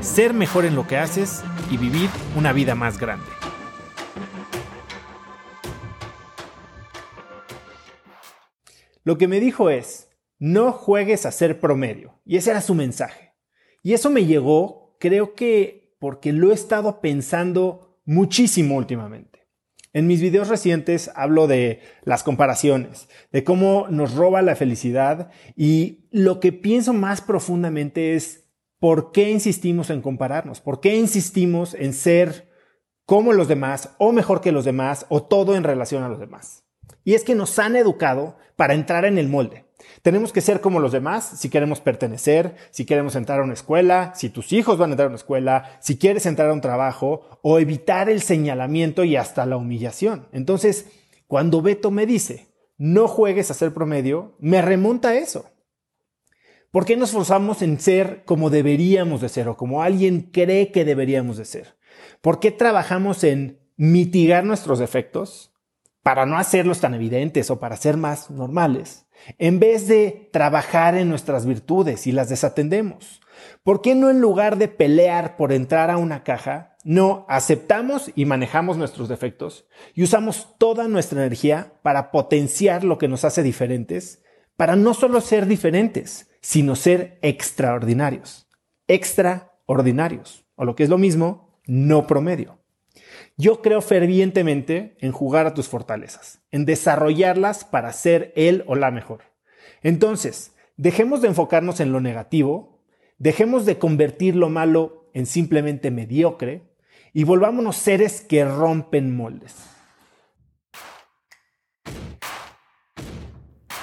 ser mejor en lo que haces y vivir una vida más grande. Lo que me dijo es, no juegues a ser promedio. Y ese era su mensaje. Y eso me llegó, creo que porque lo he estado pensando muchísimo últimamente. En mis videos recientes hablo de las comparaciones, de cómo nos roba la felicidad y lo que pienso más profundamente es por qué insistimos en compararnos, por qué insistimos en ser como los demás o mejor que los demás o todo en relación a los demás. Y es que nos han educado para entrar en el molde. Tenemos que ser como los demás si queremos pertenecer, si queremos entrar a una escuela, si tus hijos van a entrar a una escuela, si quieres entrar a un trabajo o evitar el señalamiento y hasta la humillación. Entonces, cuando Beto me dice, no juegues a ser promedio, me remonta a eso. ¿Por qué nos forzamos en ser como deberíamos de ser o como alguien cree que deberíamos de ser? ¿Por qué trabajamos en mitigar nuestros defectos para no hacerlos tan evidentes o para ser más normales? en vez de trabajar en nuestras virtudes y las desatendemos? ¿Por qué no en lugar de pelear por entrar a una caja, no aceptamos y manejamos nuestros defectos y usamos toda nuestra energía para potenciar lo que nos hace diferentes, para no solo ser diferentes, sino ser extraordinarios, extraordinarios, o lo que es lo mismo, no promedio. Yo creo fervientemente en jugar a tus fortalezas, en desarrollarlas para ser él o la mejor. Entonces, dejemos de enfocarnos en lo negativo, dejemos de convertir lo malo en simplemente mediocre y volvámonos seres que rompen moldes.